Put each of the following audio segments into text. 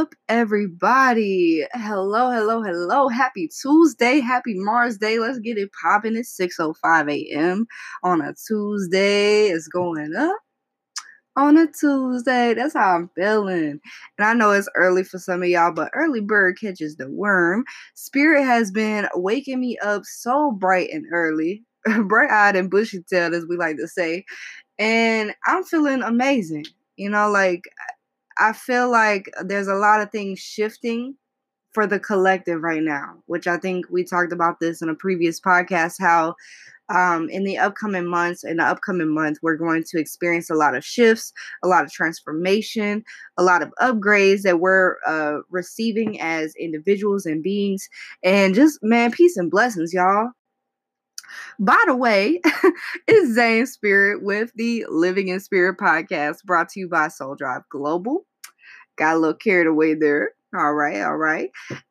up, everybody? Hello, hello, hello. Happy Tuesday. Happy Mars Day. Let's get it popping. It's 6.05 a.m. on a Tuesday. It's going up on a Tuesday. That's how I'm feeling. And I know it's early for some of y'all, but early bird catches the worm. Spirit has been waking me up so bright and early, bright eyed and bushy tailed, as we like to say. And I'm feeling amazing. You know, like I feel like there's a lot of things shifting for the collective right now, which I think we talked about this in a previous podcast how um, in the upcoming months, in the upcoming month, we're going to experience a lot of shifts, a lot of transformation, a lot of upgrades that we're uh, receiving as individuals and beings. And just, man, peace and blessings, y'all. By the way, it's Zane Spirit with the Living in Spirit podcast brought to you by Soul Drive Global. Got a little carried away there. All right, all right.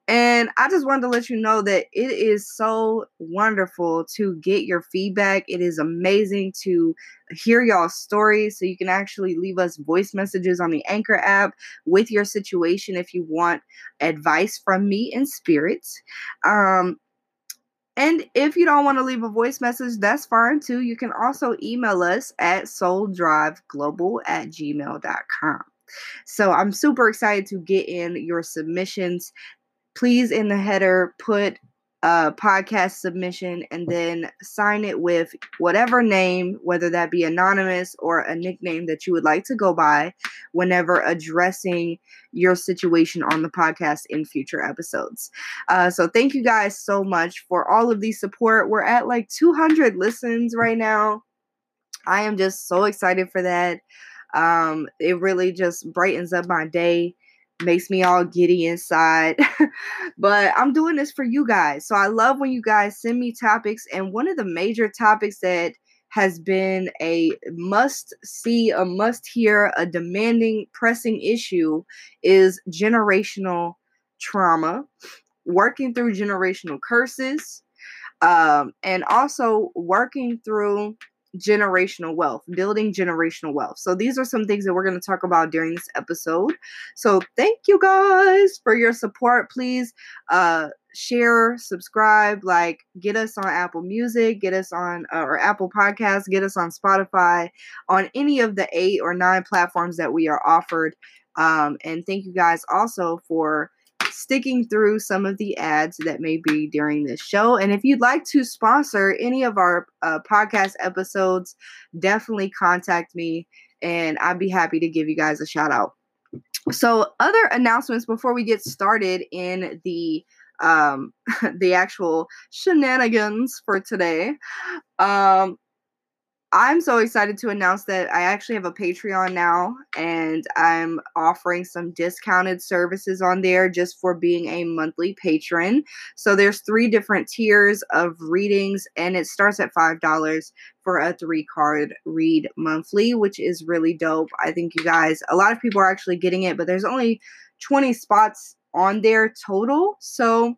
And I just wanted to let you know that it is so wonderful to get your feedback. It is amazing to hear y'all stories. So you can actually leave us voice messages on the Anchor app with your situation if you want advice from me in spirits. Um, and if you don't want to leave a voice message, that's fine too. You can also email us at souldriveglobal at gmail.com. So I'm super excited to get in your submissions. Please, in the header, put a podcast submission and then sign it with whatever name, whether that be anonymous or a nickname that you would like to go by whenever addressing your situation on the podcast in future episodes. Uh, so, thank you guys so much for all of the support. We're at like 200 listens right now. I am just so excited for that. Um, it really just brightens up my day, makes me all giddy inside. but I'm doing this for you guys. So I love when you guys send me topics. And one of the major topics that has been a must see, a must hear, a demanding, pressing issue is generational trauma, working through generational curses, um, and also working through generational wealth, building generational wealth. So these are some things that we're going to talk about during this episode. So thank you guys for your support. Please uh share, subscribe, like get us on Apple Music, get us on uh, or Apple Podcasts, get us on Spotify, on any of the 8 or 9 platforms that we are offered. Um and thank you guys also for sticking through some of the ads that may be during this show. And if you'd like to sponsor any of our uh, podcast episodes, definitely contact me and I'd be happy to give you guys a shout out. So, other announcements before we get started in the um the actual shenanigans for today. Um I'm so excited to announce that I actually have a Patreon now and I'm offering some discounted services on there just for being a monthly patron. So there's three different tiers of readings and it starts at $5 for a 3 card read monthly, which is really dope. I think you guys a lot of people are actually getting it, but there's only 20 spots on there total. So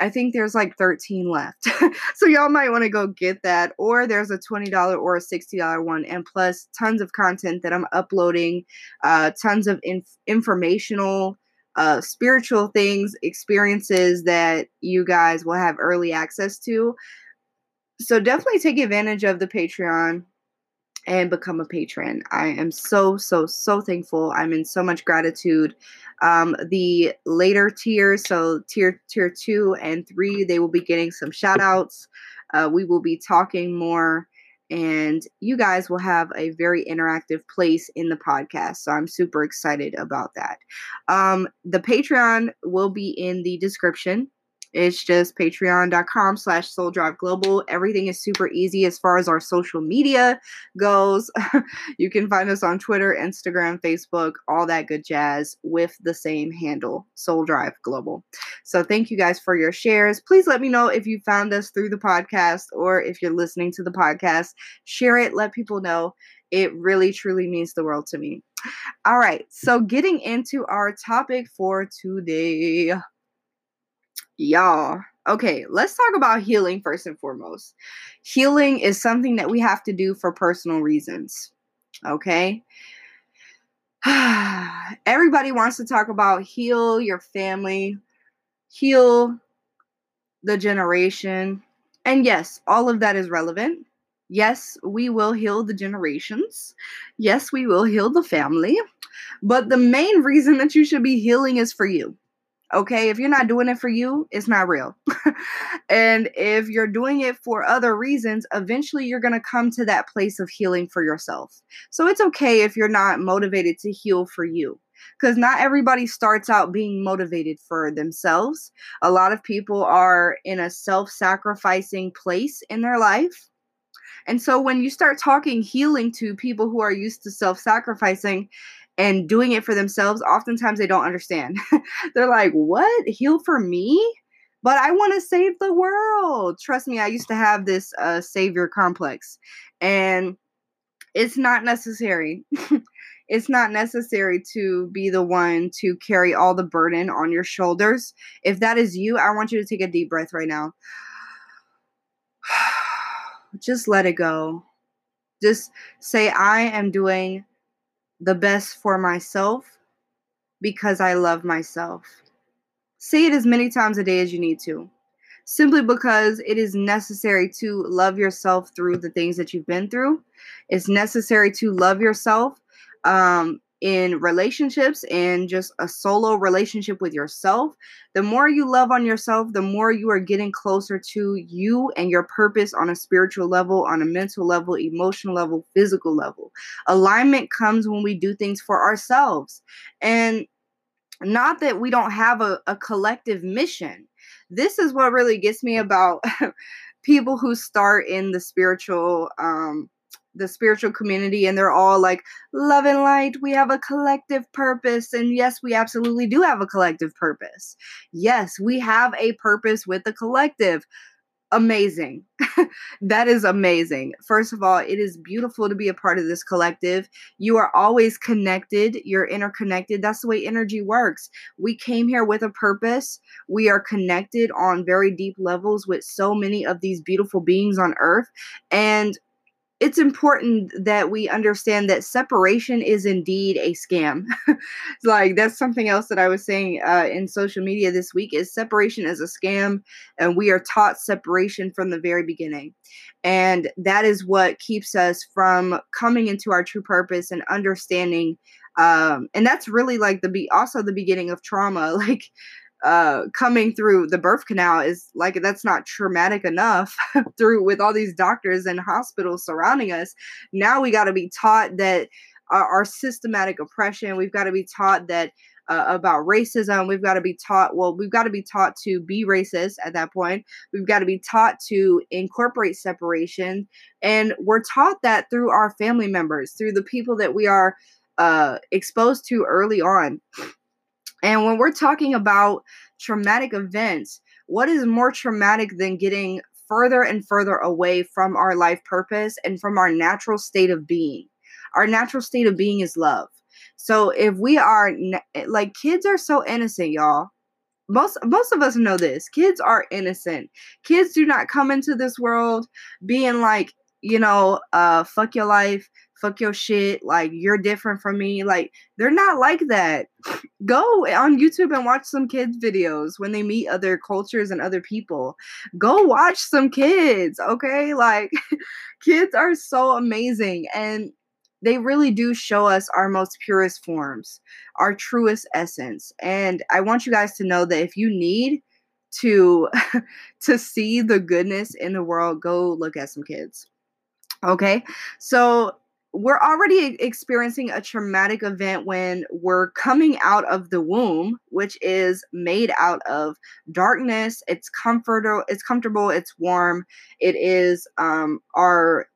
I think there's like 13 left. so y'all might want to go get that. Or there's a $20 or a $60 one. And plus tons of content that I'm uploading, uh, tons of inf- informational, uh, spiritual things, experiences that you guys will have early access to. So definitely take advantage of the Patreon and become a patron. I am so, so, so thankful. I'm in so much gratitude. Um, the later tiers, so tier tier two and three, they will be getting some shout outs. Uh, we will be talking more and you guys will have a very interactive place in the podcast. So I'm super excited about that. Um, the Patreon will be in the description. It's just patreon.com slash soul drive global. Everything is super easy as far as our social media goes. you can find us on Twitter, Instagram, Facebook, all that good jazz with the same handle, Soul Drive Global. So thank you guys for your shares. Please let me know if you found us through the podcast or if you're listening to the podcast. Share it, let people know. It really, truly means the world to me. All right, so getting into our topic for today y'all. Okay, let's talk about healing first and foremost. Healing is something that we have to do for personal reasons. Okay? everybody wants to talk about heal your family, heal the generation. And yes, all of that is relevant. Yes, we will heal the generations. Yes, we will heal the family. But the main reason that you should be healing is for you. Okay, if you're not doing it for you, it's not real. and if you're doing it for other reasons, eventually you're going to come to that place of healing for yourself. So it's okay if you're not motivated to heal for you because not everybody starts out being motivated for themselves. A lot of people are in a self sacrificing place in their life. And so when you start talking healing to people who are used to self sacrificing, and doing it for themselves, oftentimes they don't understand. They're like, What? Heal for me? But I want to save the world. Trust me, I used to have this uh, savior complex, and it's not necessary. it's not necessary to be the one to carry all the burden on your shoulders. If that is you, I want you to take a deep breath right now. Just let it go. Just say, I am doing the best for myself because I love myself. Say it as many times a day as you need to, simply because it is necessary to love yourself through the things that you've been through. It's necessary to love yourself um, in relationships and just a solo relationship with yourself, the more you love on yourself, the more you are getting closer to you and your purpose on a spiritual level, on a mental level, emotional level, physical level. Alignment comes when we do things for ourselves. And not that we don't have a, a collective mission. This is what really gets me about people who start in the spiritual um the spiritual community and they're all like love and light we have a collective purpose and yes we absolutely do have a collective purpose. Yes we have a purpose with the collective. Amazing. That is amazing. First of all it is beautiful to be a part of this collective. You are always connected you're interconnected that's the way energy works. We came here with a purpose. We are connected on very deep levels with so many of these beautiful beings on earth and it's important that we understand that separation is indeed a scam. like that's something else that I was saying uh, in social media this week is separation is a scam, and we are taught separation from the very beginning, and that is what keeps us from coming into our true purpose and understanding. Um, and that's really like the be also the beginning of trauma. Like uh coming through the birth canal is like that's not traumatic enough through with all these doctors and hospitals surrounding us. Now we got to be taught that our, our, systematic oppression we've got to be taught that uh, about racism we've got to be taught well we've got to be taught to be racist at that point. We've got to be taught to incorporate separation. And we're taught that through our family members through the people that we are uh, exposed to early on and when we're talking about traumatic events, what is more traumatic than getting further and further away from our life purpose and from our natural state of being? Our natural state of being is love. So if we are like kids are so innocent, y'all. Most most of us know this. Kids are innocent. Kids do not come into this world being like, you know, uh fuck your life, fuck your shit, like you're different from me. Like they're not like that. Go on YouTube and watch some kids videos when they meet other cultures and other people. Go watch some kids, okay? Like kids are so amazing and they really do show us our most purest forms, our truest essence. And I want you guys to know that if you need to to see the goodness in the world, go look at some kids. Okay? So we're already experiencing a traumatic event when we're coming out of the womb which is made out of darkness. It's comfortable it's comfortable it's warm. It is um our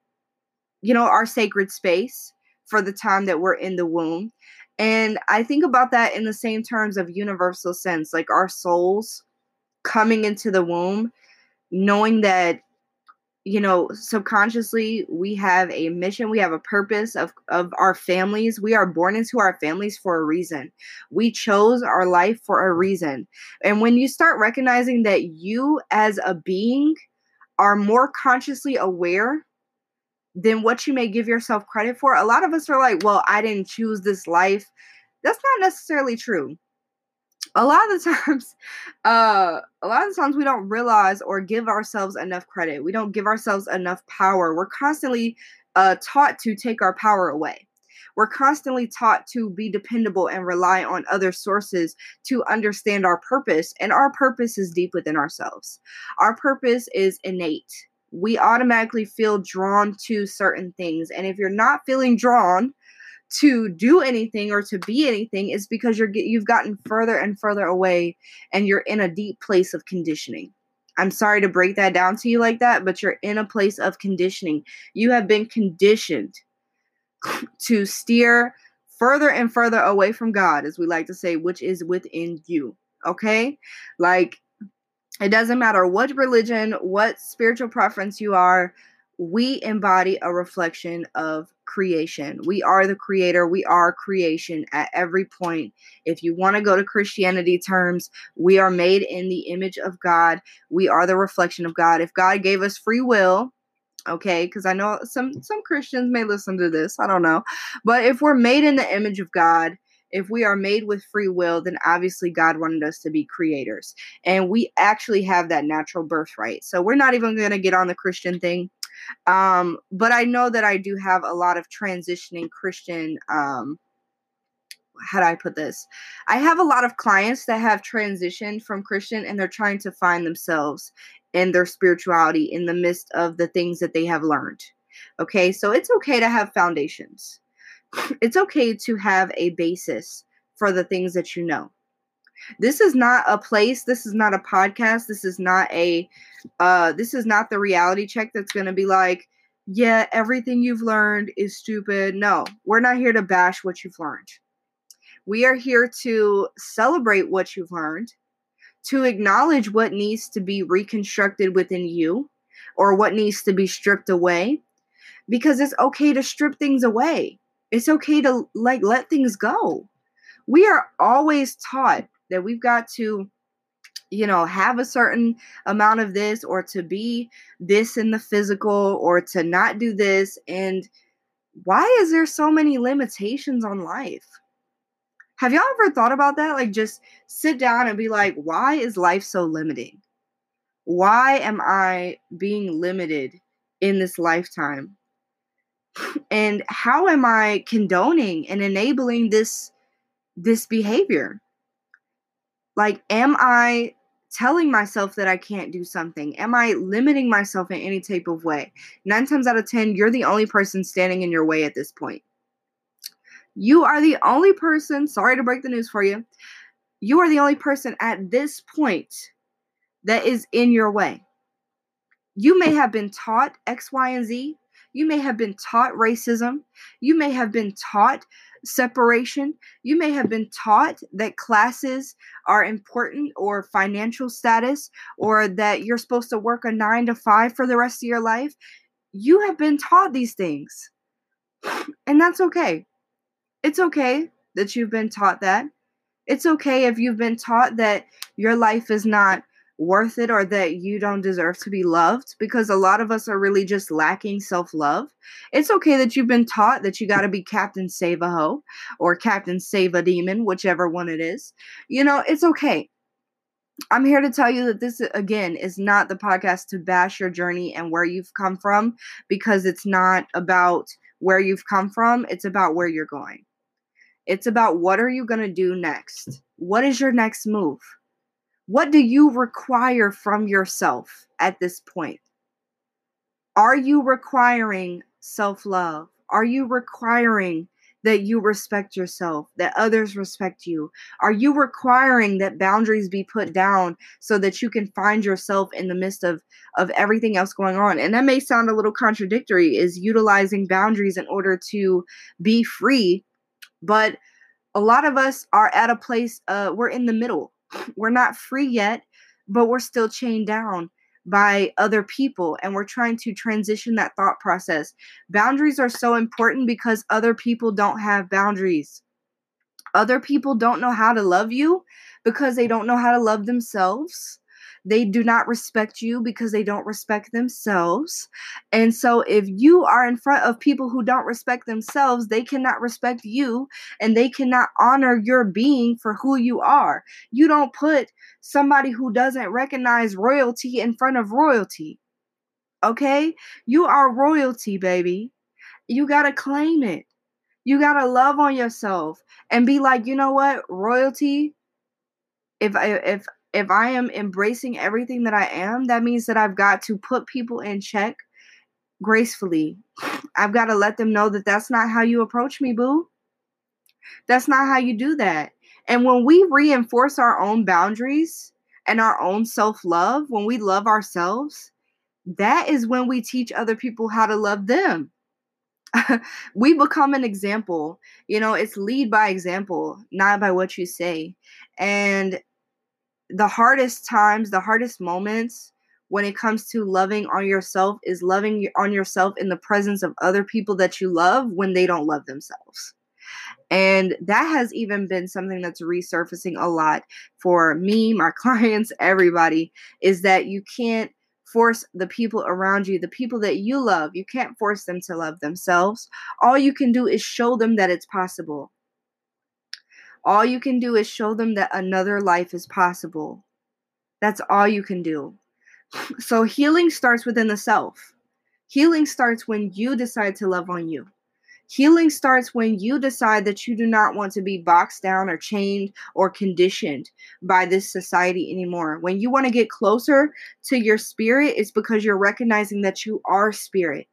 you know our sacred space for the time that we're in the womb. And i think about that in the same terms of universal sense like our souls coming into the womb knowing that you know subconsciously we have a mission we have a purpose of of our families we are born into our families for a reason we chose our life for a reason and when you start recognizing that you as a being are more consciously aware than what you may give yourself credit for. A lot of us are like, well, I didn't choose this life. That's not necessarily true. A lot of the times, uh, a lot of the times we don't realize or give ourselves enough credit. We don't give ourselves enough power. We're constantly uh, taught to take our power away. We're constantly taught to be dependable and rely on other sources to understand our purpose, and our purpose is deep within ourselves. Our purpose is innate. We automatically feel drawn to certain things, and if you're not feeling drawn, to do anything or to be anything is because you're you've gotten further and further away and you're in a deep place of conditioning. I'm sorry to break that down to you like that, but you're in a place of conditioning. You have been conditioned to steer further and further away from God, as we like to say, which is within you. Okay? Like, it doesn't matter what religion, what spiritual preference you are, we embody a reflection of creation. We are the creator. We are creation at every point. If you want to go to Christianity terms, we are made in the image of God. We are the reflection of God. If God gave us free will, okay because i know some some christians may listen to this i don't know but if we're made in the image of god if we are made with free will then obviously god wanted us to be creators and we actually have that natural birthright so we're not even going to get on the christian thing um but i know that i do have a lot of transitioning christian um how do I put this? I have a lot of clients that have transitioned from Christian and they're trying to find themselves in their spirituality in the midst of the things that they have learned. Okay, so it's okay to have foundations. It's okay to have a basis for the things that you know. This is not a place, this is not a podcast, this is not a uh this is not the reality check that's going to be like, yeah, everything you've learned is stupid. No, we're not here to bash what you've learned. We are here to celebrate what you've learned to acknowledge what needs to be reconstructed within you or what needs to be stripped away because it's okay to strip things away. It's okay to like let things go. We are always taught that we've got to you know have a certain amount of this or to be this in the physical or to not do this and why is there so many limitations on life? Have y'all ever thought about that? Like, just sit down and be like, why is life so limiting? Why am I being limited in this lifetime? And how am I condoning and enabling this this behavior? Like, am I telling myself that I can't do something? Am I limiting myself in any type of way? Nine times out of 10, you're the only person standing in your way at this point. You are the only person, sorry to break the news for you, you are the only person at this point that is in your way. You may have been taught X, Y, and Z. You may have been taught racism. You may have been taught separation. You may have been taught that classes are important or financial status or that you're supposed to work a nine to five for the rest of your life. You have been taught these things. And that's okay. It's okay that you've been taught that. It's okay if you've been taught that your life is not worth it or that you don't deserve to be loved because a lot of us are really just lacking self love. It's okay that you've been taught that you got to be Captain Save a Ho or Captain Save a Demon, whichever one it is. You know, it's okay. I'm here to tell you that this, again, is not the podcast to bash your journey and where you've come from because it's not about where you've come from, it's about where you're going. It's about what are you going to do next? What is your next move? What do you require from yourself at this point? Are you requiring self love? Are you requiring that you respect yourself, that others respect you? Are you requiring that boundaries be put down so that you can find yourself in the midst of of everything else going on? And that may sound a little contradictory is utilizing boundaries in order to be free but a lot of us are at a place, uh, we're in the middle. We're not free yet, but we're still chained down by other people and we're trying to transition that thought process. Boundaries are so important because other people don't have boundaries. Other people don't know how to love you because they don't know how to love themselves. They do not respect you because they don't respect themselves. And so, if you are in front of people who don't respect themselves, they cannot respect you and they cannot honor your being for who you are. You don't put somebody who doesn't recognize royalty in front of royalty. Okay? You are royalty, baby. You got to claim it. You got to love on yourself and be like, you know what? Royalty, if I, if if I am embracing everything that I am, that means that I've got to put people in check gracefully. I've got to let them know that that's not how you approach me, boo. That's not how you do that. And when we reinforce our own boundaries and our own self love, when we love ourselves, that is when we teach other people how to love them. we become an example. You know, it's lead by example, not by what you say. And the hardest times, the hardest moments when it comes to loving on yourself is loving on yourself in the presence of other people that you love when they don't love themselves. And that has even been something that's resurfacing a lot for me, my clients, everybody is that you can't force the people around you, the people that you love, you can't force them to love themselves. All you can do is show them that it's possible. All you can do is show them that another life is possible. That's all you can do. So healing starts within the self. Healing starts when you decide to love on you. Healing starts when you decide that you do not want to be boxed down or chained or conditioned by this society anymore. When you want to get closer to your spirit, it's because you're recognizing that you are spirit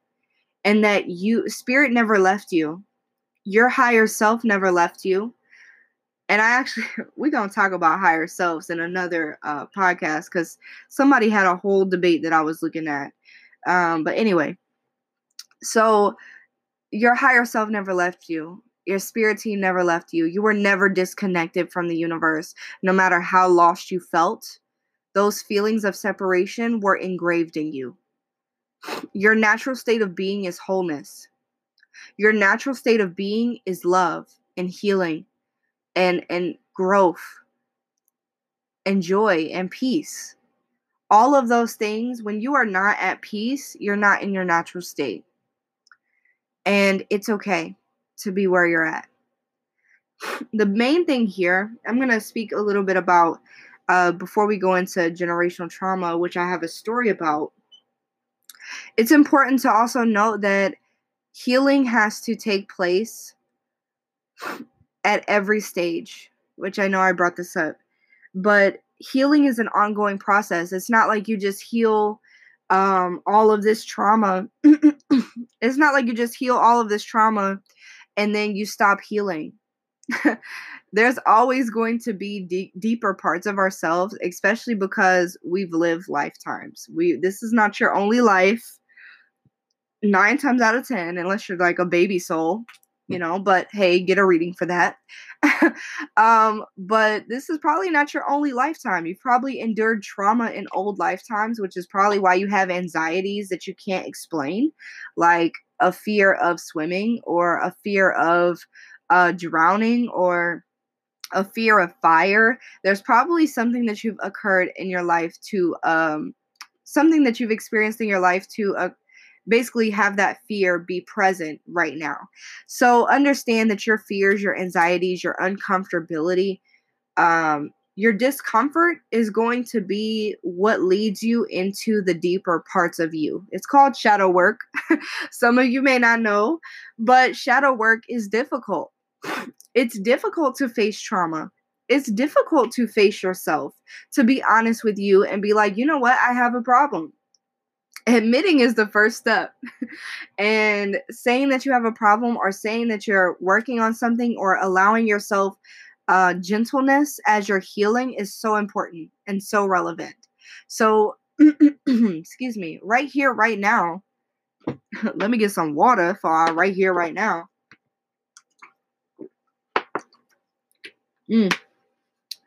and that you spirit never left you. Your higher self never left you. And I actually we're gonna talk about higher selves in another uh, podcast because somebody had a whole debate that I was looking at. Um, but anyway, so your higher self never left you. Your spirit team never left you. You were never disconnected from the universe. No matter how lost you felt, those feelings of separation were engraved in you. Your natural state of being is wholeness. Your natural state of being is love and healing and and growth and joy and peace. All of those things when you are not at peace, you're not in your natural state. And it's okay to be where you're at. The main thing here, I'm going to speak a little bit about uh, before we go into generational trauma, which I have a story about. It's important to also note that healing has to take place at every stage, which I know I brought this up. But healing is an ongoing process. It's not like you just heal um, all of this trauma. it's not like you just heal all of this trauma and then you stop healing. There's always going to be deep, deeper parts of ourselves, especially because we've lived lifetimes. We this is not your only life. Nine times out of ten, unless you're like a baby soul, you know. But hey, get a reading for that. um, but this is probably not your only lifetime. You've probably endured trauma in old lifetimes, which is probably why you have anxieties that you can't explain, like a fear of swimming or a fear of uh, drowning or a fear of fire. There's probably something that you've occurred in your life to um, something that you've experienced in your life to uh, basically have that fear be present right now. So understand that your fears, your anxieties, your uncomfortability, um, your discomfort is going to be what leads you into the deeper parts of you. It's called shadow work. Some of you may not know, but shadow work is difficult. It's difficult to face trauma. It's difficult to face yourself, to be honest with you and be like, you know what? I have a problem admitting is the first step. and saying that you have a problem or saying that you're working on something or allowing yourself uh, gentleness as you're healing is so important and so relevant. So, excuse me, right here, right now, let me get some water for right here, right now. Mm.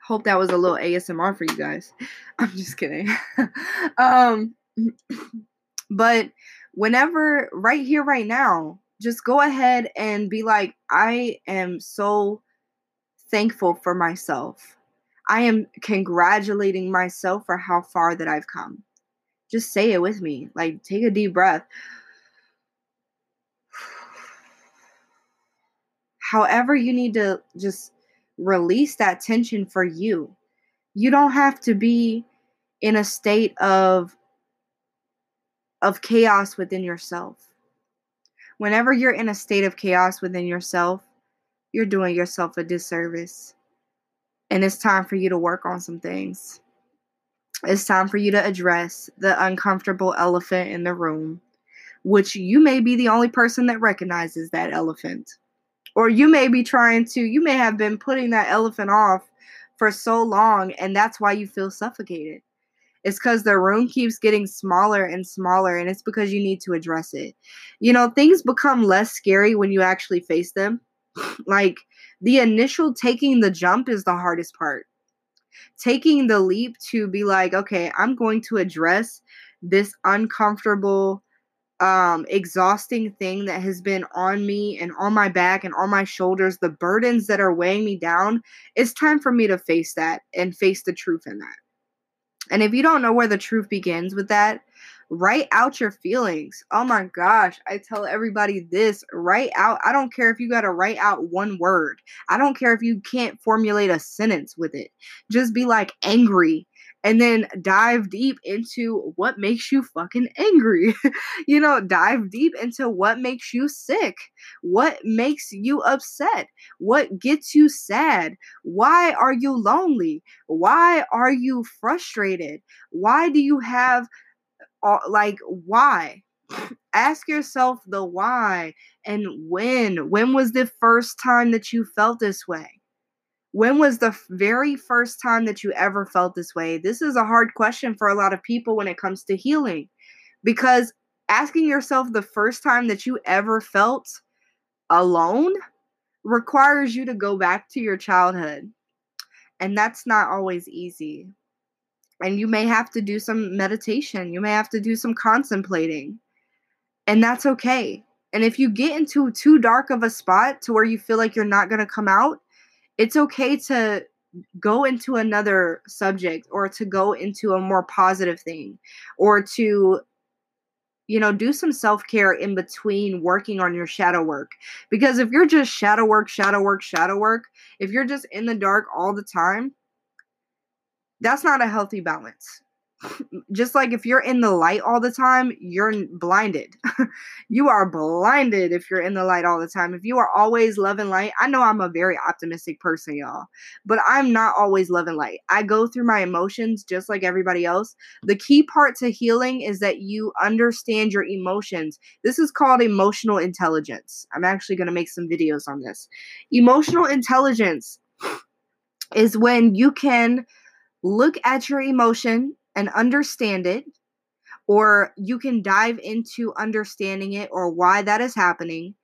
Hope that was a little ASMR for you guys. I'm just kidding. um, but whenever, right here, right now, just go ahead and be like, I am so thankful for myself. I am congratulating myself for how far that I've come. Just say it with me. Like, take a deep breath. However, you need to just release that tension for you. You don't have to be in a state of of chaos within yourself. Whenever you're in a state of chaos within yourself, you're doing yourself a disservice. And it's time for you to work on some things. It's time for you to address the uncomfortable elephant in the room, which you may be the only person that recognizes that elephant. Or you may be trying to, you may have been putting that elephant off for so long, and that's why you feel suffocated. It's because the room keeps getting smaller and smaller, and it's because you need to address it. You know, things become less scary when you actually face them. like the initial taking the jump is the hardest part. Taking the leap to be like, okay, I'm going to address this uncomfortable, um, exhausting thing that has been on me and on my back and on my shoulders, the burdens that are weighing me down. It's time for me to face that and face the truth in that. And if you don't know where the truth begins with that, write out your feelings. Oh my gosh, I tell everybody this write out. I don't care if you got to write out one word, I don't care if you can't formulate a sentence with it. Just be like angry and then dive deep into what makes you fucking angry. you know, dive deep into what makes you sick, what makes you upset, what gets you sad, why are you lonely, why are you frustrated, why do you have uh, like why? Ask yourself the why and when. When was the first time that you felt this way when was the very first time that you ever felt this way? This is a hard question for a lot of people when it comes to healing because asking yourself the first time that you ever felt alone requires you to go back to your childhood and that's not always easy. And you may have to do some meditation you may have to do some contemplating and that's okay. And if you get into too dark of a spot to where you feel like you're not going to come out it's okay to go into another subject or to go into a more positive thing or to you know do some self-care in between working on your shadow work because if you're just shadow work shadow work shadow work if you're just in the dark all the time that's not a healthy balance. Just like if you're in the light all the time, you're blinded. you are blinded if you're in the light all the time. If you are always loving light, I know I'm a very optimistic person, y'all, but I'm not always loving light. I go through my emotions just like everybody else. The key part to healing is that you understand your emotions. This is called emotional intelligence. I'm actually going to make some videos on this. Emotional intelligence is when you can look at your emotion and understand it, or you can dive into understanding it or why that is happening.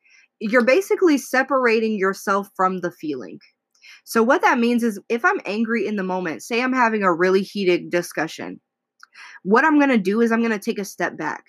You're basically separating yourself from the feeling. So, what that means is if I'm angry in the moment, say I'm having a really heated discussion, what I'm going to do is I'm going to take a step back.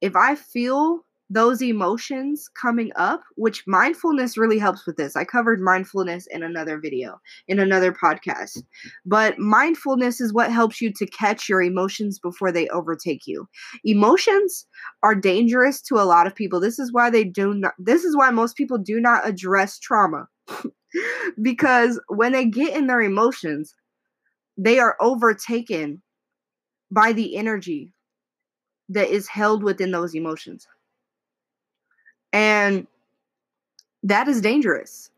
If I feel those emotions coming up, which mindfulness really helps with this. I covered mindfulness in another video, in another podcast. But mindfulness is what helps you to catch your emotions before they overtake you. Emotions are dangerous to a lot of people. This is why they do not this is why most people do not address trauma. because when they get in their emotions, they are overtaken by the energy that is held within those emotions. And that is dangerous.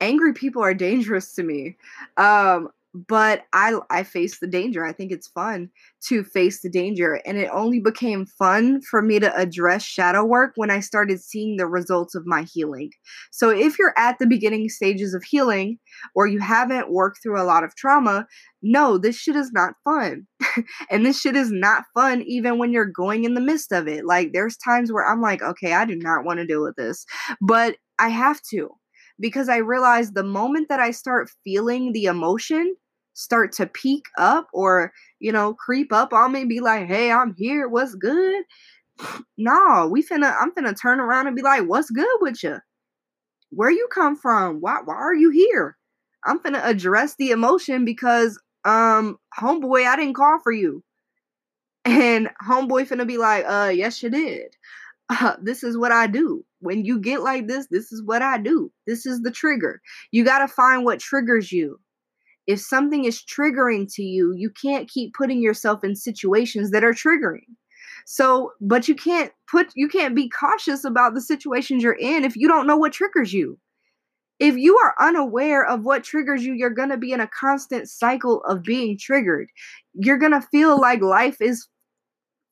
Angry people are dangerous to me. Um, but I I face the danger. I think it's fun to face the danger and it only became fun for me to address shadow work when I started seeing the results of my healing. So if you're at the beginning stages of healing or you haven't worked through a lot of trauma, no, this shit is not fun. and this shit is not fun even when you're going in the midst of it. Like there's times where I'm like, okay, I do not want to deal with this, but I have to because I realize the moment that I start feeling the emotion, start to peak up or, you know, creep up on me, be like, hey, I'm here, what's good? no, we finna, I'm finna turn around and be like, what's good with you? Where you come from? Why, why are you here? I'm finna address the emotion because um homeboy, I didn't call for you. And homeboy finna be like, uh, yes, you did. Uh, this is what I do. When you get like this, this is what I do. This is the trigger. You got to find what triggers you. If something is triggering to you, you can't keep putting yourself in situations that are triggering. So, but you can't put, you can't be cautious about the situations you're in if you don't know what triggers you. If you are unaware of what triggers you, you're going to be in a constant cycle of being triggered. You're going to feel like life is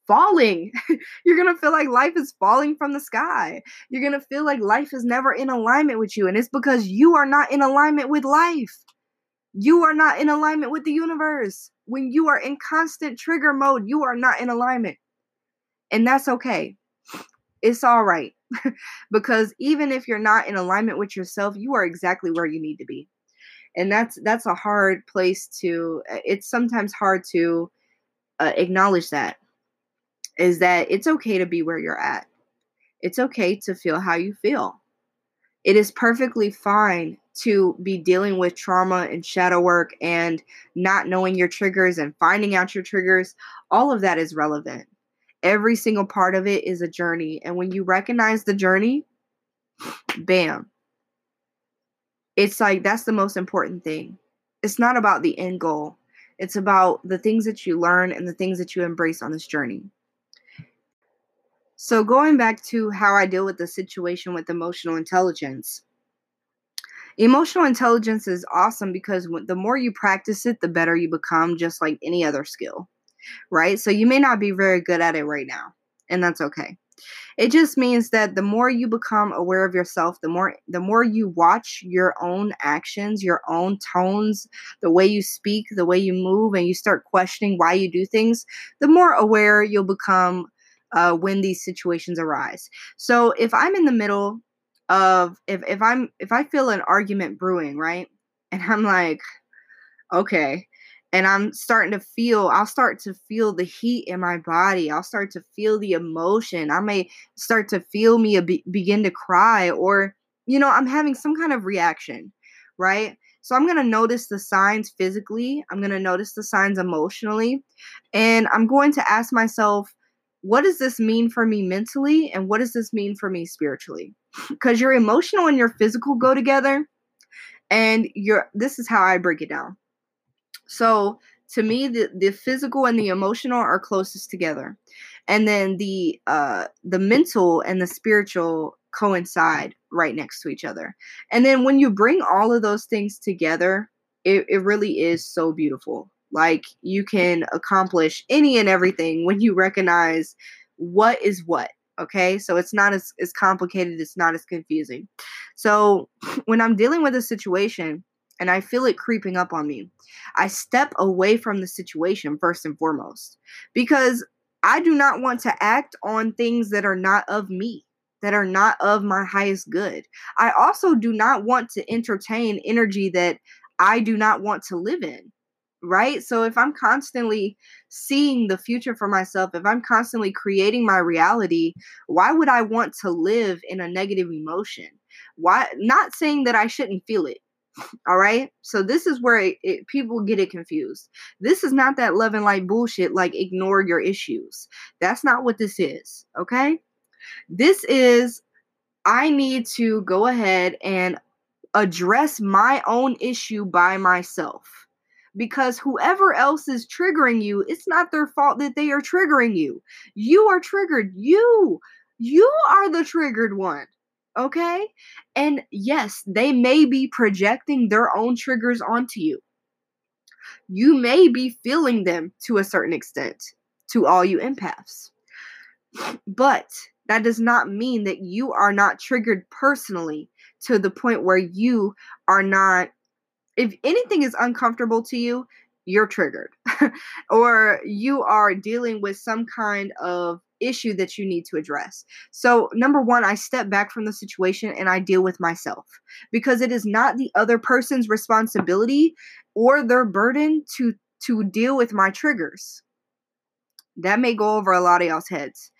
falling. You're going to feel like life is falling from the sky. You're going to feel like life is never in alignment with you. And it's because you are not in alignment with life. You are not in alignment with the universe. When you are in constant trigger mode, you are not in alignment. And that's okay. It's all right. because even if you're not in alignment with yourself, you are exactly where you need to be. And that's that's a hard place to it's sometimes hard to uh, acknowledge that is that it's okay to be where you're at. It's okay to feel how you feel. It is perfectly fine to be dealing with trauma and shadow work and not knowing your triggers and finding out your triggers. All of that is relevant. Every single part of it is a journey. And when you recognize the journey, bam. It's like that's the most important thing. It's not about the end goal, it's about the things that you learn and the things that you embrace on this journey. So, going back to how I deal with the situation with emotional intelligence, emotional intelligence is awesome because the more you practice it, the better you become, just like any other skill, right? So, you may not be very good at it right now, and that's okay. It just means that the more you become aware of yourself, the more the more you watch your own actions, your own tones, the way you speak, the way you move and you start questioning why you do things, the more aware you'll become uh, when these situations arise. So if I'm in the middle of if if I'm if I feel an argument brewing, right? And I'm like, okay, and I'm starting to feel, I'll start to feel the heat in my body. I'll start to feel the emotion. I may start to feel me be- begin to cry, or, you know, I'm having some kind of reaction, right? So I'm going to notice the signs physically, I'm going to notice the signs emotionally, and I'm going to ask myself, what does this mean for me mentally and what does this mean for me spiritually because your emotional and your physical go together and your this is how i break it down. So to me the, the physical and the emotional are closest together. And then the uh the mental and the spiritual coincide right next to each other. And then when you bring all of those things together it, it really is so beautiful. Like you can accomplish any and everything when you recognize what is what. Okay. So it's not as, as complicated, it's not as confusing. So when I'm dealing with a situation and I feel it creeping up on me, I step away from the situation first and foremost because I do not want to act on things that are not of me that are not of my highest good. I also do not want to entertain energy that I do not want to live in right? So if I'm constantly seeing the future for myself, if I'm constantly creating my reality, why would I want to live in a negative emotion? Why not saying that I shouldn't feel it. All right. So this is where it, it, people get it confused. This is not that love and light bullshit like ignore your issues. That's not what this is. Okay. This is I need to go ahead and address my own issue by myself because whoever else is triggering you, it's not their fault that they are triggering you. You are triggered. You, you are the triggered one. Okay? And yes, they may be projecting their own triggers onto you. You may be feeling them to a certain extent to all you empaths. But that does not mean that you are not triggered personally to the point where you are not if anything is uncomfortable to you, you're triggered or you are dealing with some kind of issue that you need to address. So, number one, I step back from the situation and I deal with myself because it is not the other person's responsibility or their burden to to deal with my triggers. That may go over a lot of y'all's heads.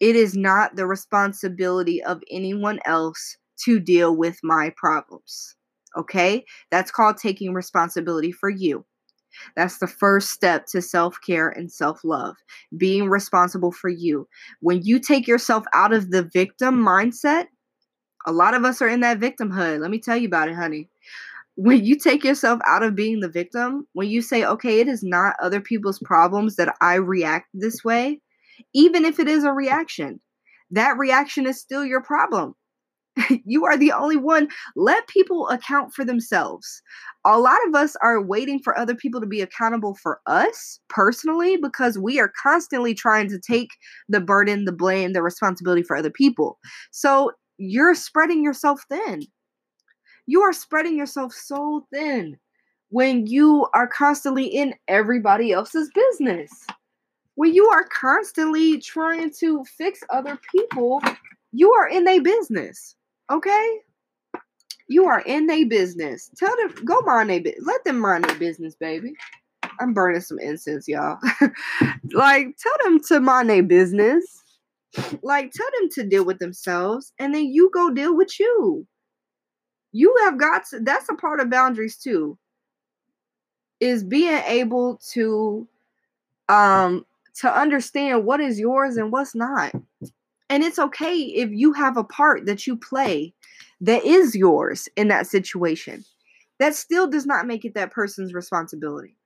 It is not the responsibility of anyone else to deal with my problems. Okay? That's called taking responsibility for you. That's the first step to self care and self love, being responsible for you. When you take yourself out of the victim mindset, a lot of us are in that victimhood. Let me tell you about it, honey. When you take yourself out of being the victim, when you say, okay, it is not other people's problems that I react this way, even if it is a reaction, that reaction is still your problem. you are the only one. Let people account for themselves. A lot of us are waiting for other people to be accountable for us personally because we are constantly trying to take the burden, the blame, the responsibility for other people. So you're spreading yourself thin. You are spreading yourself so thin when you are constantly in everybody else's business. When you are constantly trying to fix other people, you are in a business. Okay? You are in a business. Tell them go mind a bit. Let them mind their business, baby. I'm burning some incense, y'all. like, tell them to mind their business. Like, tell them to deal with themselves, and then you go deal with you. You have got to, that's a part of boundaries too. Is being able to um to understand what is yours and what's not. And it's okay if you have a part that you play that is yours in that situation. That still does not make it that person's responsibility.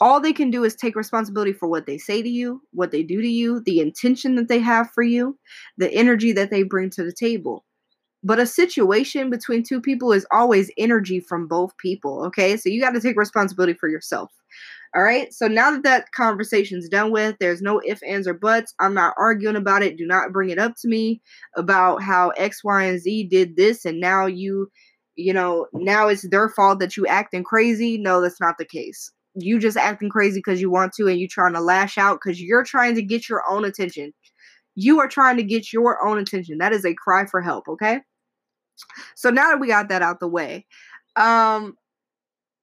All they can do is take responsibility for what they say to you, what they do to you, the intention that they have for you, the energy that they bring to the table. But a situation between two people is always energy from both people, okay? So you got to take responsibility for yourself. All right. So now that that conversation's done with, there's no ifs, ands, or buts. I'm not arguing about it. Do not bring it up to me about how X, Y, and Z did this, and now you, you know, now it's their fault that you acting crazy. No, that's not the case. You just acting crazy because you want to, and you trying to lash out because you're trying to get your own attention. You are trying to get your own attention. That is a cry for help. Okay. So now that we got that out the way, um,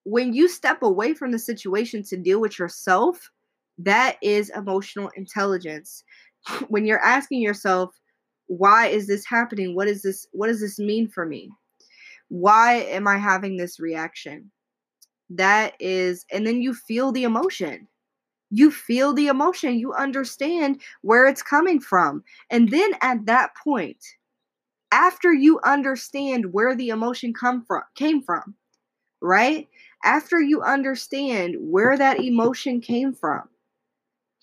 when you step away from the situation to deal with yourself, that is emotional intelligence. When you're asking yourself, why is this happening? What is this what does this mean for me? Why am I having this reaction? That is and then you feel the emotion. You feel the emotion, you understand where it's coming from. And then at that point, after you understand where the emotion come from came from, right? After you understand where that emotion came from.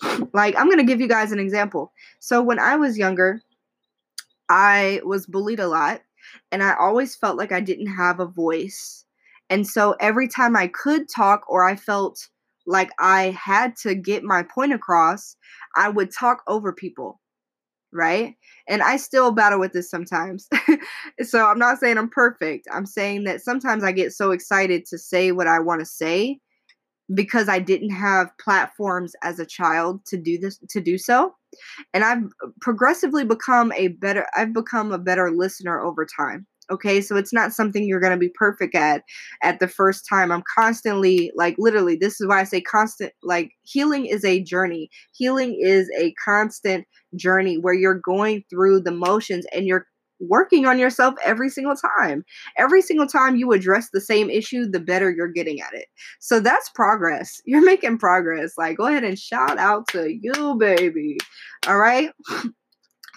Like, I'm going to give you guys an example. So, when I was younger, I was bullied a lot, and I always felt like I didn't have a voice. And so, every time I could talk or I felt like I had to get my point across, I would talk over people right? And I still battle with this sometimes. so I'm not saying I'm perfect. I'm saying that sometimes I get so excited to say what I want to say because I didn't have platforms as a child to do this to do so. And I've uh, progressively become a better I've become a better listener over time. Okay, so it's not something you're going to be perfect at at the first time. I'm constantly, like, literally, this is why I say constant, like, healing is a journey. Healing is a constant journey where you're going through the motions and you're working on yourself every single time. Every single time you address the same issue, the better you're getting at it. So that's progress. You're making progress. Like, go ahead and shout out to you, baby. All right.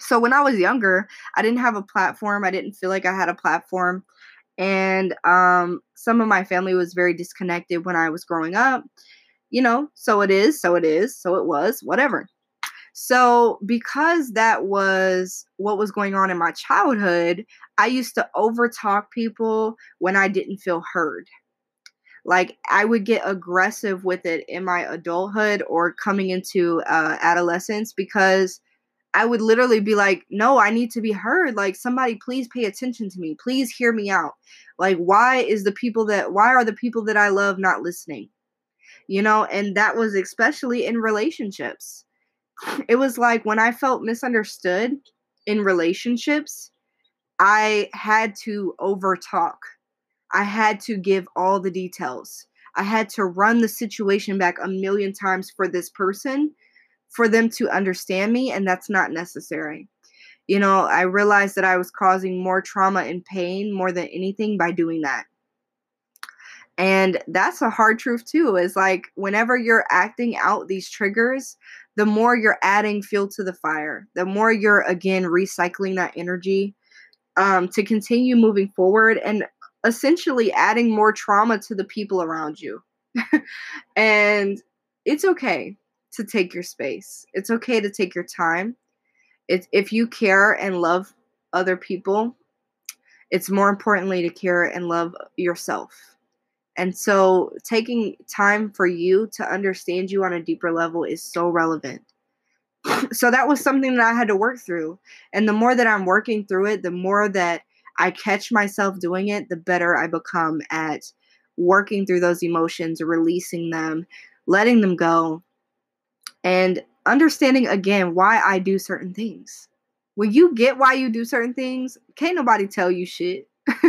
so when I was younger, I didn't have a platform. I didn't feel like I had a platform. And um, some of my family was very disconnected when I was growing up. You know, so it is, so it is, so it was, whatever. So, because that was what was going on in my childhood, I used to overtalk people when I didn't feel heard. Like, I would get aggressive with it in my adulthood or coming into uh, adolescence because I would literally be like, no, I need to be heard. Like, somebody, please pay attention to me. Please hear me out. Like, why is the people that, why are the people that I love not listening? You know, and that was especially in relationships. It was like when I felt misunderstood in relationships, I had to overtalk. I had to give all the details. I had to run the situation back a million times for this person for them to understand me, and that's not necessary. You know, I realized that I was causing more trauma and pain more than anything by doing that. And that's a hard truth too. Is like whenever you're acting out these triggers, the more you're adding fuel to the fire, the more you're again recycling that energy um, to continue moving forward and essentially adding more trauma to the people around you. and it's okay to take your space. It's okay to take your time. It's if you care and love other people, it's more importantly to care and love yourself. And so taking time for you to understand you on a deeper level is so relevant. so that was something that I had to work through. And the more that I'm working through it, the more that I catch myself doing it, the better I become at working through those emotions, releasing them, letting them go, and understanding again why I do certain things. When you get why you do certain things, can't nobody tell you shit.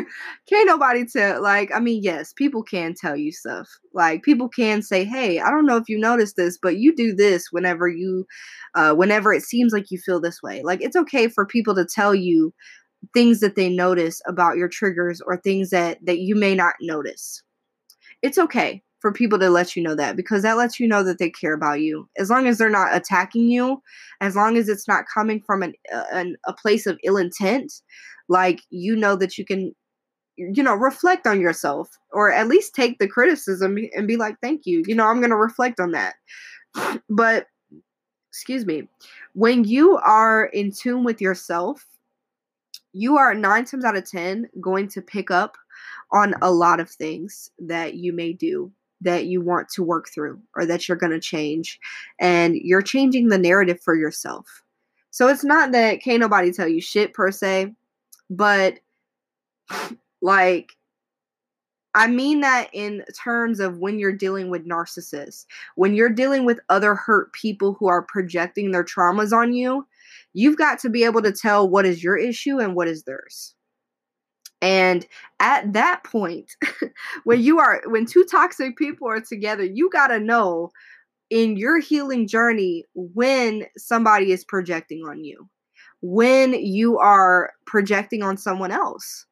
can't nobody tell like i mean yes people can tell you stuff like people can say hey i don't know if you noticed this but you do this whenever you uh whenever it seems like you feel this way like it's okay for people to tell you things that they notice about your triggers or things that that you may not notice it's okay for people to let you know that because that lets you know that they care about you. As long as they're not attacking you as long as it's not coming from an, uh, an a place of ill intent like you know that you can you know reflect on yourself or at least take the criticism and be like thank you you know i'm going to reflect on that. But excuse me when you are in tune with yourself you are 9 times out of 10 going to pick up on a lot of things that you may do that you want to work through or that you're going to change and you're changing the narrative for yourself so it's not that can't nobody tell you shit per se but like I mean that in terms of when you're dealing with narcissists, when you're dealing with other hurt people who are projecting their traumas on you, you've got to be able to tell what is your issue and what is theirs. And at that point, when you are when two toxic people are together, you got to know in your healing journey when somebody is projecting on you when you are projecting on someone else.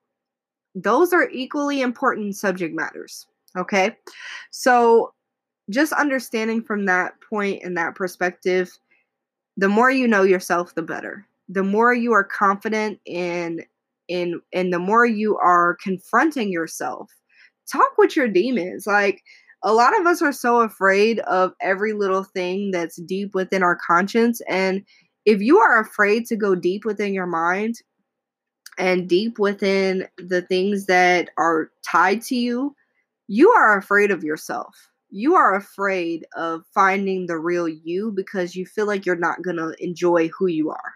Those are equally important subject matters. Okay. So, just understanding from that point and that perspective, the more you know yourself, the better. The more you are confident in in and the more you are confronting yourself. Talk with your demons. Like a lot of us are so afraid of every little thing that's deep within our conscience and if you are afraid to go deep within your mind and deep within the things that are tied to you, you are afraid of yourself. You are afraid of finding the real you because you feel like you're not going to enjoy who you are.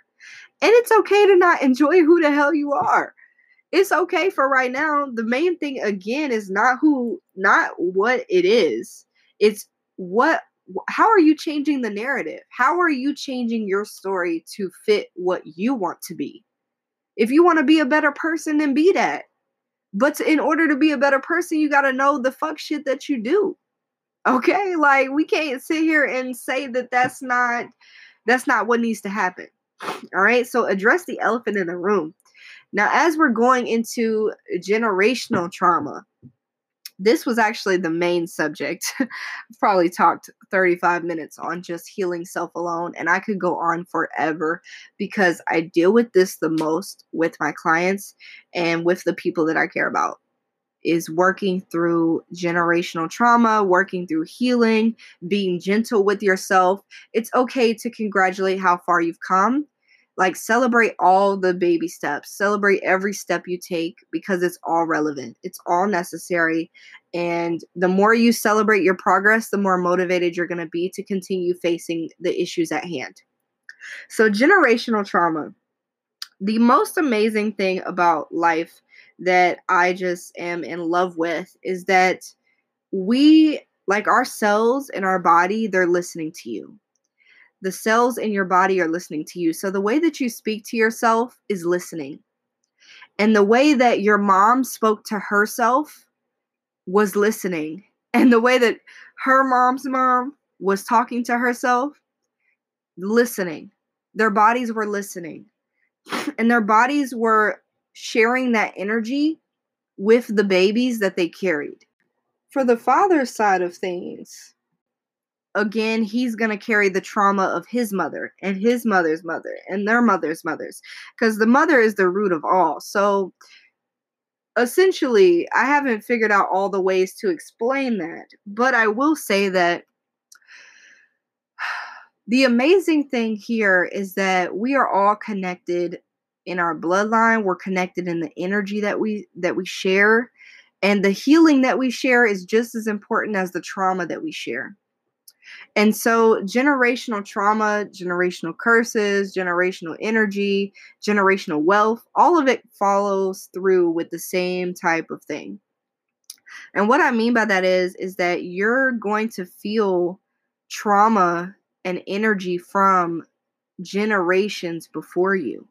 And it's okay to not enjoy who the hell you are. It's okay for right now. The main thing again is not who not what it is. It's what how are you changing the narrative? How are you changing your story to fit what you want to be? If you want to be a better person, then be that. But to, in order to be a better person, you got to know the fuck shit that you do. Okay? Like we can't sit here and say that that's not that's not what needs to happen. All right? So address the elephant in the room. Now, as we're going into generational trauma, this was actually the main subject. Probably talked 35 minutes on just healing self alone, and I could go on forever because I deal with this the most with my clients and with the people that I care about is working through generational trauma, working through healing, being gentle with yourself. It's okay to congratulate how far you've come. Like celebrate all the baby steps. Celebrate every step you take because it's all relevant. It's all necessary. And the more you celebrate your progress the more motivated you're going to be to continue facing the issues at hand. So generational trauma. The most amazing thing about life that i just am in love with is that we like our cells in our body they're listening to you the cells in your body are listening to you. So the way that you speak to yourself is listening. And the way that your mom spoke to herself was listening. And the way that her mom's mom was talking to herself, listening. Their bodies were listening. And their bodies were sharing that energy with the babies that they carried. for the father's side of things, again, he's going to carry the trauma of his mother and his mother's mother and their mother's mothers because the mother is the root of all. So essentially, I haven't figured out all the ways to explain that, but I will say that the amazing thing here is that we are all connected in our bloodline we're connected in the energy that we that we share and the healing that we share is just as important as the trauma that we share and so, generational trauma, generational curses, generational energy, generational wealth, all of it follows through with the same type of thing. And what I mean by that is is that you're going to feel trauma and energy from generations before you.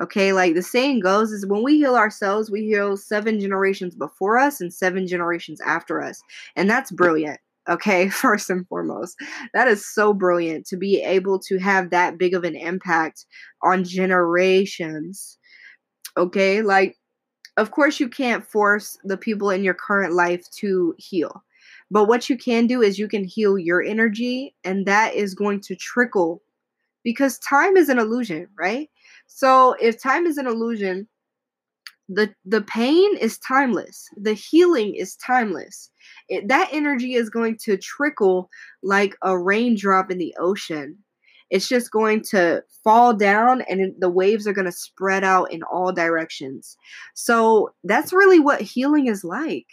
Okay, like the saying goes is when we heal ourselves, we heal seven generations before us and seven generations after us. And that's brilliant okay first and foremost. That is so brilliant to be able to have that big of an impact on generations okay? Like of course you can't force the people in your current life to heal but what you can do is you can heal your energy and that is going to trickle because time is an illusion right so if time is an illusion the the pain is timeless. The healing is timeless. It, that energy is going to trickle like a raindrop in the ocean. It's just going to fall down and the waves are going to spread out in all directions. So that's really what healing is like.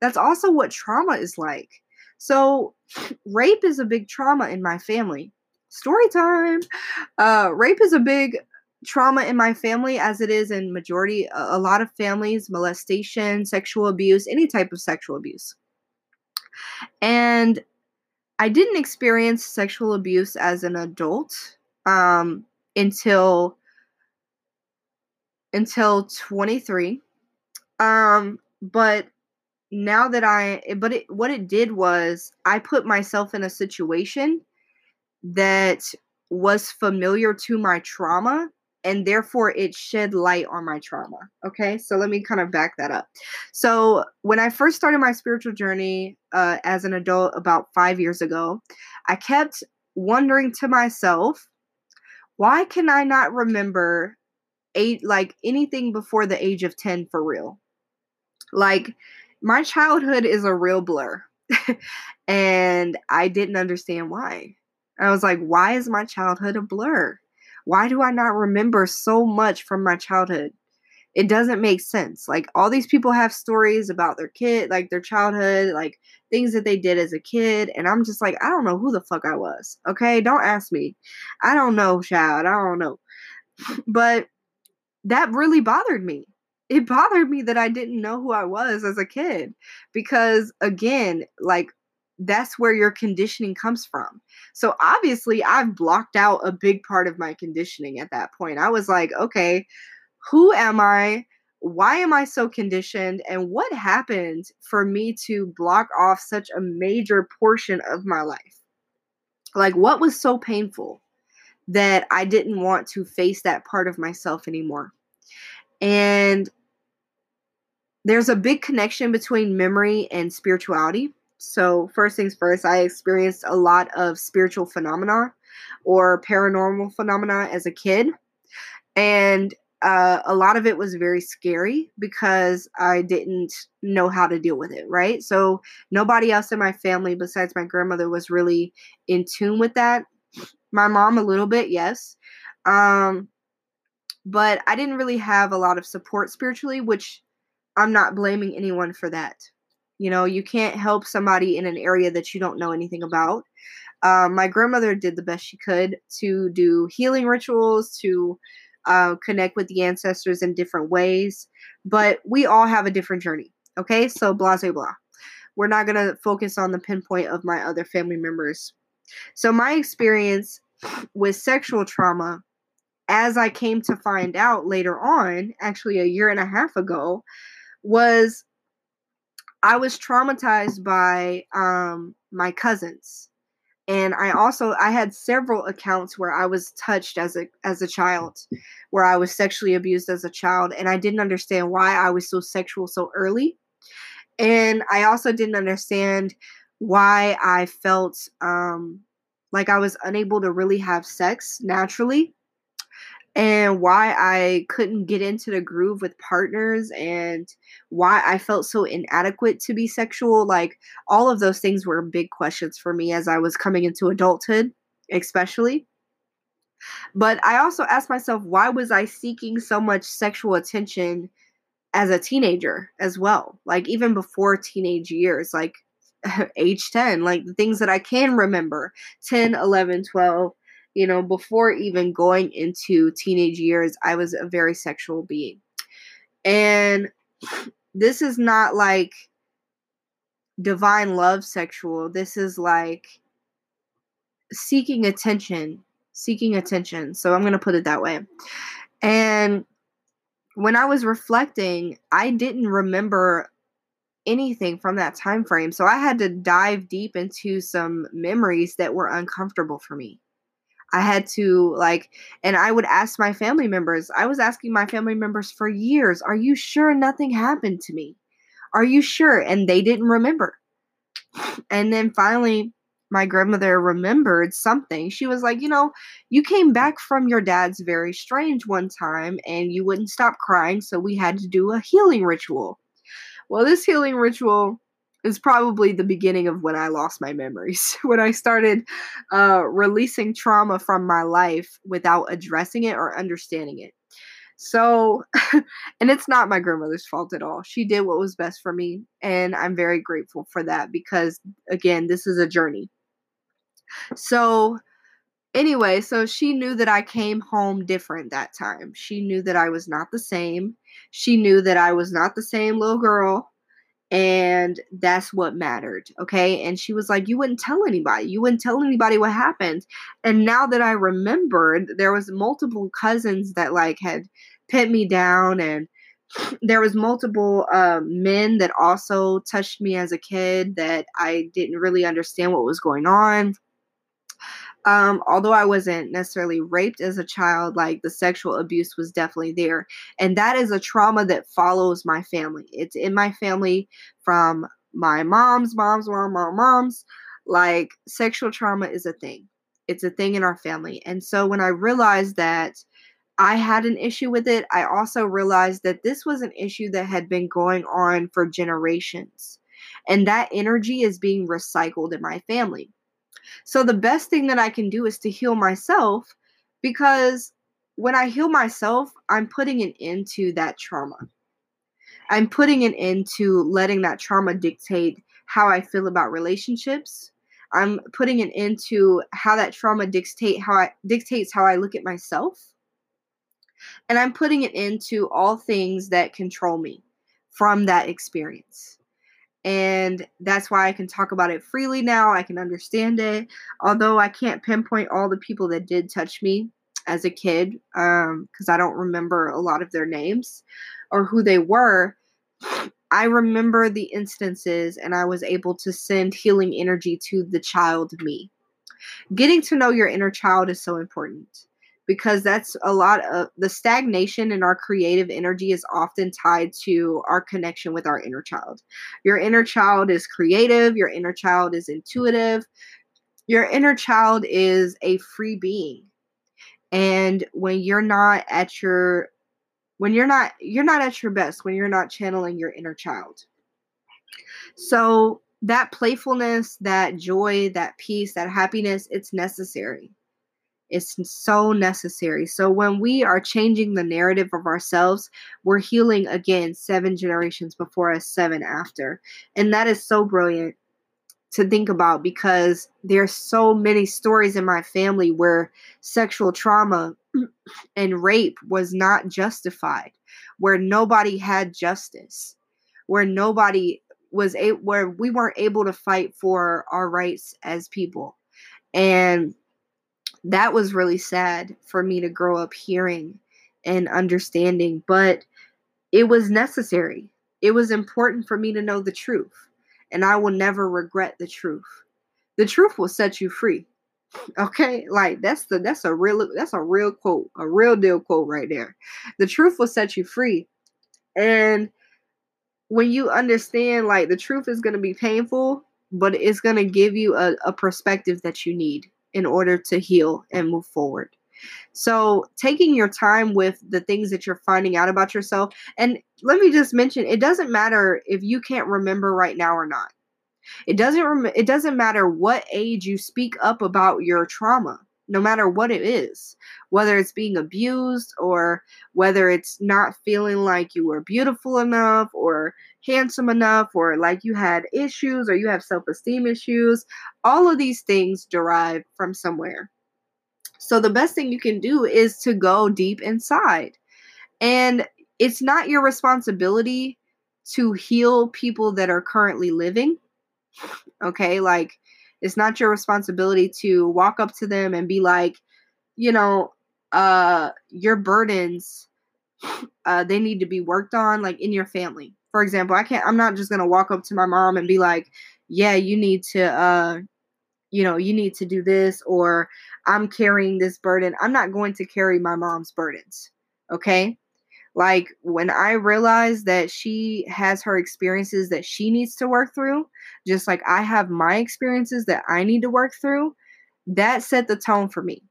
That's also what trauma is like. So rape is a big trauma in my family. Story time! Uh rape is a big trauma in my family as it is in majority a, lot of families molestation sexual abuse any type of sexual abuse. And i didn't experience sexual abuse as an adult um, until until 23 um, but now that i but it what it did was i put myself in a situation that was familiar to my trauma and therefore it shed light on my trauma. Okay, so let me kind of back that up. So, when I first started my spiritual journey uh, as an adult about five years ago, I kept wondering to myself, why can I not remember eight like anything before the age of 10 for real? Like, my childhood is a real blur. and I didn't understand why. I was like, why is my childhood a blur? Why do I not remember so much from my childhood? It doesn't make sense. Like all these people have stories about their kid, like their childhood, like things that they did as a kid, and I'm just like, I don't know who the fuck I was. Okay, don't ask me. I don't know, child. I don't know. but that really bothered me. It bothered me that I didn't know who I was as a kid because again, like that's where your conditioning comes from. So obviously, I've blocked out a big part of my conditioning at that point. I was like, okay, who am I? Why am I so conditioned? And what happened for me to block off such a major portion of my life? Like, what was so painful that I didn't want to face that part of myself anymore? And there's a big connection between memory and spirituality so, first things first, I experienced a lot of spiritual phenomena or paranormal phenomena as a kid. And uh, a lot of it was very scary because I didn't know how to deal with it, right? So, nobody else in my family besides my grandmother was really in tune with that. My mom, a little bit, yes. Um, but I didn't really have a lot of support spiritually, which I'm not blaming anyone for that. You know, you can't help somebody in an area that you don't know anything about. Um, my grandmother did the best she could to do healing rituals, to uh, connect with the ancestors in different ways, but we all have a different journey. Okay, so blah, blah, blah. We're not going to focus on the pinpoint of my other family members. So, my experience with sexual trauma, as I came to find out later on, actually a year and a half ago, was I was traumatized by um, my cousins, and I also I had several accounts where I was touched as a as a child, where I was sexually abused as a child, and I didn't understand why I was so sexual so early. And I also didn't understand why I felt um, like I was unable to really have sex naturally and why I couldn't get into the groove with partners and why I felt so inadequate to be sexual. Like, all of those things were big questions for me as I was coming into adulthood, especially. But I also asked myself, why was I seeking so much sexual attention as a teenager as well? Like, even before teenage years, like age 10, like the things that I can remember 10, 11, 12 you know, before even going into teenage years, I was a very sexual being. And this is not like divine love sexual. This is like seeking attention, seeking attention. So I'm going to put it that way. And when I was reflecting, I didn't remember anything from that time frame. So I had to dive deep into some memories that were uncomfortable for me. I had to like, and I would ask my family members. I was asking my family members for years, Are you sure nothing happened to me? Are you sure? And they didn't remember. And then finally, my grandmother remembered something. She was like, You know, you came back from your dad's very strange one time and you wouldn't stop crying. So we had to do a healing ritual. Well, this healing ritual is probably the beginning of when I lost my memories. when I started uh, releasing trauma from my life without addressing it or understanding it. So, and it's not my grandmother's fault at all. She did what was best for me. And I'm very grateful for that because, again, this is a journey. So, anyway, so she knew that I came home different that time. She knew that I was not the same. She knew that I was not the same little girl and that's what mattered okay? And she was like you wouldn't tell anybody. You wouldn't tell anybody what happened. And now that i remembered there was multiple cousins that like had pinned me down and there was multiple uh, men that also touched me as a kid that i didn't really understand what was going on um, although I wasn't necessarily raped as a child, like the sexual abuse was definitely there. And that is a trauma that follows my family. It's in my family from my mom's, mom's, mom, mom, mom's. Like sexual trauma is a thing, it's a thing in our family. And so when I realized that I had an issue with it, I also realized that this was an issue that had been going on for generations. And that energy is being recycled in my family. So the best thing that I can do is to heal myself because when I heal myself, I'm putting an end to that trauma. I'm putting an end to letting that trauma dictate how I feel about relationships. I'm putting an end to how that trauma dictate how I dictates how I look at myself. And I'm putting it into all things that control me from that experience and that's why I can talk about it freely now. I can understand it, although I can't pinpoint all the people that did touch me as a kid because um, I don't remember a lot of their names or who they were. I remember the instances and I was able to send healing energy to the child me. Getting to know your inner child is so important because that's a lot of the stagnation in our creative energy is often tied to our connection with our inner child. Your inner child is creative, your inner child is intuitive, your inner child is a free being. And when you're not at your when you're not you're not at your best when you're not channeling your inner child. So that playfulness, that joy, that peace, that happiness, it's necessary it's so necessary. So when we are changing the narrative of ourselves, we're healing again seven generations before us, seven after. And that is so brilliant to think about because there's so many stories in my family where sexual trauma and rape was not justified, where nobody had justice, where nobody was a where we weren't able to fight for our rights as people. And that was really sad for me to grow up hearing and understanding, but it was necessary. It was important for me to know the truth, and I will never regret the truth. The truth will set you free. Okay? Like that's the that's a real that's a real quote, a real deal quote right there. The truth will set you free. And when you understand like the truth is going to be painful, but it's going to give you a, a perspective that you need in order to heal and move forward. So, taking your time with the things that you're finding out about yourself, and let me just mention it doesn't matter if you can't remember right now or not. It doesn't rem- it doesn't matter what age you speak up about your trauma no matter what it is, whether it's being abused or whether it's not feeling like you were beautiful enough or handsome enough or like you had issues or you have self esteem issues. All of these things derive from somewhere. So the best thing you can do is to go deep inside. And it's not your responsibility to heal people that are currently living. Okay, like it's not your responsibility to walk up to them and be like, you know, uh, your burdens, uh, they need to be worked on, like in your family. For example, I can't, I'm not just to walk up to my mom and be like, yeah, you need to, uh, you know, you need to do this, or I'm carrying this burden. I'm not going to carry my mom's burdens. Okay. Like when I realized that she has her experiences that she needs to work through, just like I have my experiences that I need to work through, that set the tone for me.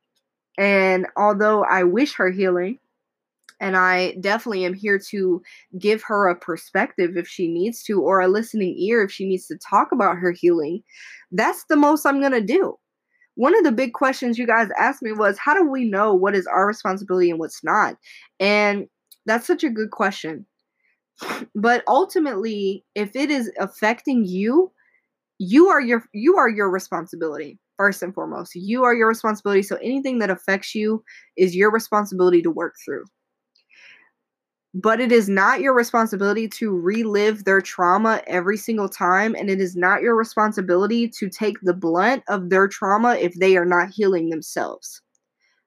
And although I wish her healing, and I definitely am here to give her a perspective if she needs to, or a listening ear if she needs to talk about her healing, that's the most I'm going to do. One of the big questions you guys asked me was how do we know what is our responsibility and what's not? And that's such a good question. But ultimately, if it is affecting you, you are your you are your responsibility first and foremost. You are your responsibility. So anything that affects you is your responsibility to work through. But it is not your responsibility to relive their trauma every single time. And it is not your responsibility to take the blunt of their trauma if they are not healing themselves.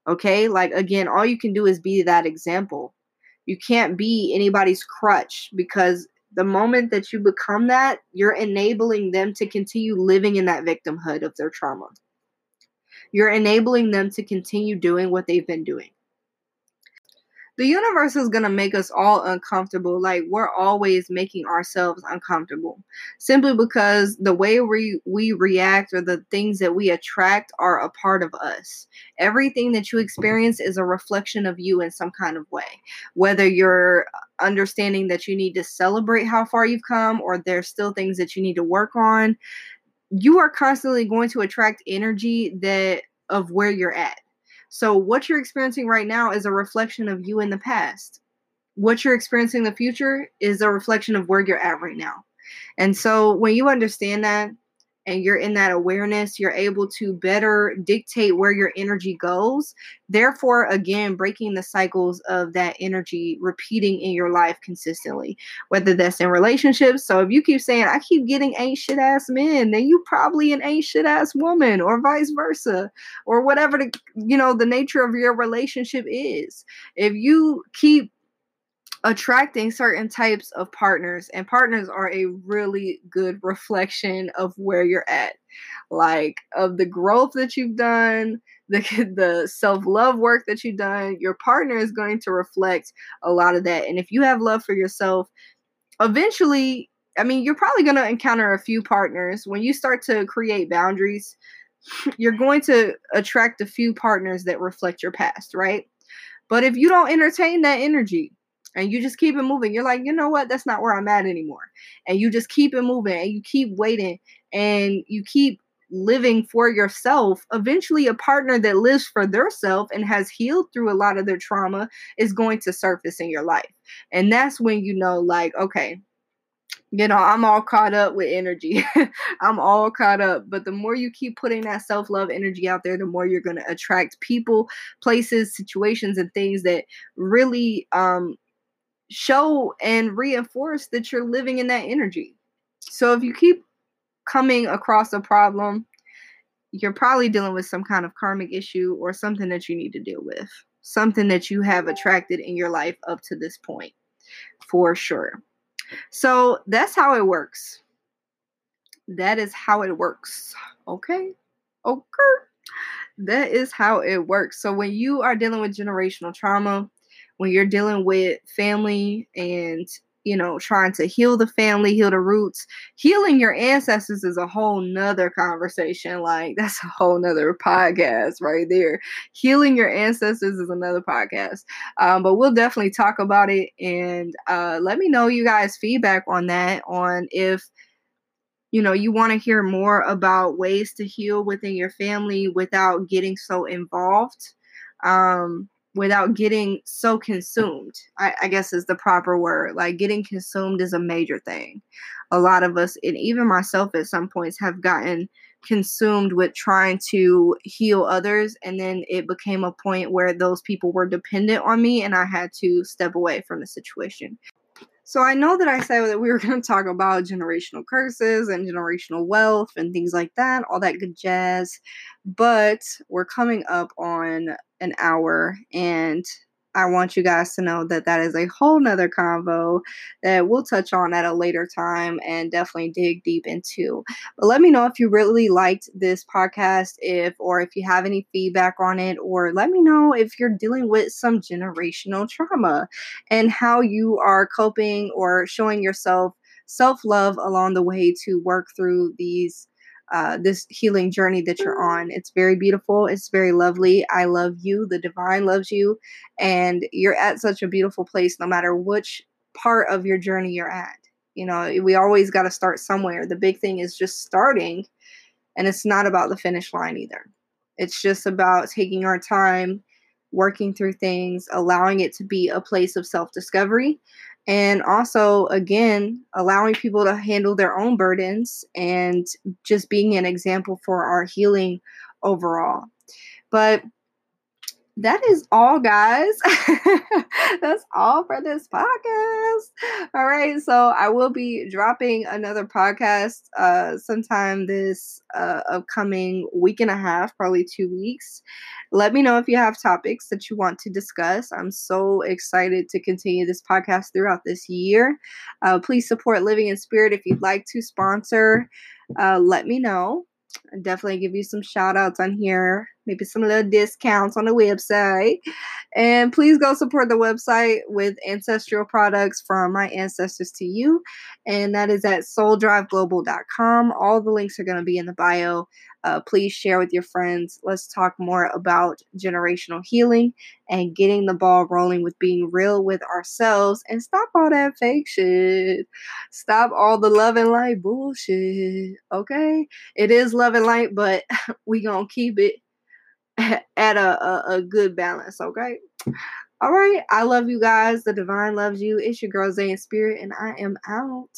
Okay? Like, again, all you can do is be that example. You can't be anybody's crutch because the moment that you become that, you're enabling them to continue living in that victimhood of their trauma. You're enabling them to continue doing what they've been doing the universe is going to make us all uncomfortable. Like we're always making ourselves uncomfortable simply because the way we, we react or the things that we attract are a part of us. Everything that you experience is a reflection of you in some kind of way. Whether you're understanding that you need to celebrate how far you've come or there's still things that you need to work on, you are constantly going to attract energy that of where you're at so, what you're experiencing right now is a reflection of you in the past. What you're experiencing in the future is a reflection of where you're at right now. And so, when you understand that, and you're in that awareness, you're able to better dictate where your energy goes. Therefore, again, breaking the cycles of that energy repeating in your life consistently, whether that's in relationships. So if you keep saying, I keep getting ain't shit ass men, then you probably an ain't shit ass woman, or vice versa, or whatever the you know the nature of your relationship is. If you keep attracting certain types of partners and partners are a really good reflection of where you're at. Like of the growth that you've done the the self-love work that you've done your partner is going to reflect a lot of that. And if you have love for yourself eventually i mean you're probably going to encounter a few partners. When you start to create boundaries you're going to attract a few partners that reflect your past right? But if you don't entertain that energy and you just keep it moving. You're like, you know what? That's not where I'm at anymore. And you just keep it moving and you keep waiting and you keep living for yourself. Eventually, a partner that lives for their self and has healed through a lot of their trauma is going to surface in your life. And that's when you know, like, okay, you know, I'm all caught up with energy. I'm all caught up. But the more you keep putting that self love energy out there, the more you're going to attract people, places, situations, and things that really um, show and reinforce that you're living in that energy. So if you keep coming across a problem, you're probably dealing with some kind of karmic issue or something that you need to deal with, something that you have attracted in your life up to this point, for sure. So that's how it works. That is how it works. Okay. Okay. That is how it works. So when you are dealing with generational trauma, when you're dealing with family and you know, trying to heal the family, heal the roots. Healing your ancestors is a whole nother conversation. Like, that's a whole nother podcast right there. Healing your ancestors is another podcast. Um, but we'll definitely talk about it and uh, let me know you guys' feedback on that, on if you know you want to hear more about ways to heal within your family without getting so involved um, without getting so consumed I, I, guess is the proper word like getting consumed is a major thing a lot of us and even myself at some points have gotten consumed with trying to heal others and then it became a point where those people were dependent on me and i had to step away from the situation so I know that I said that we were going to talk about generational curses and generational wealth and things like that, all that good jazz. But we're coming up on an hour and I want you guys to know that that is a whole nother convo that we'll touch on at a later time and definitely dig deep into. But let me know if you really liked this podcast, if or if you have any feedback on it, or let me know if you're dealing with some generational trauma and how you are coping or showing yourself self love along the way to work through these uh, this healing journey that you're on. It's very beautiful. It's very lovely. I love you. The divine loves you. And you're at such a beautiful place no matter which part of your journey you're at. You know, we always got to start somewhere. The big thing is just starting. And it's not about the finish line either. It's just about taking our time, working through things, allowing it to be a place of self discovery, and also again allowing people to handle their own burdens and just being an example for our healing overall. But that is all, guys. That's all for this podcast. All right. So I will be dropping another podcast uh, sometime this uh, upcoming week and a half, probably two weeks. Let me know if you have topics that you want to discuss. I'm so excited to continue this podcast throughout this year. Uh, please support Living in Spirit if you'd like to sponsor. Uh, let me know definitely give you some shout outs on here, maybe some little discounts on the website. And please go support the website with ancestral products from my ancestors to you. And that is at souldriveglobal.com. All the links are going to be in the bio. Uh, please share with your friends. Let's talk more about generational healing and getting the ball rolling with being real with ourselves and stop all that fake shit. Stop all the love and light bullshit. Okay? It is love and light, but we going to keep it at a, a, a good balance. Okay? All right. I love you guys. The divine loves you. It's your girl Zay in Spirit, and I am out.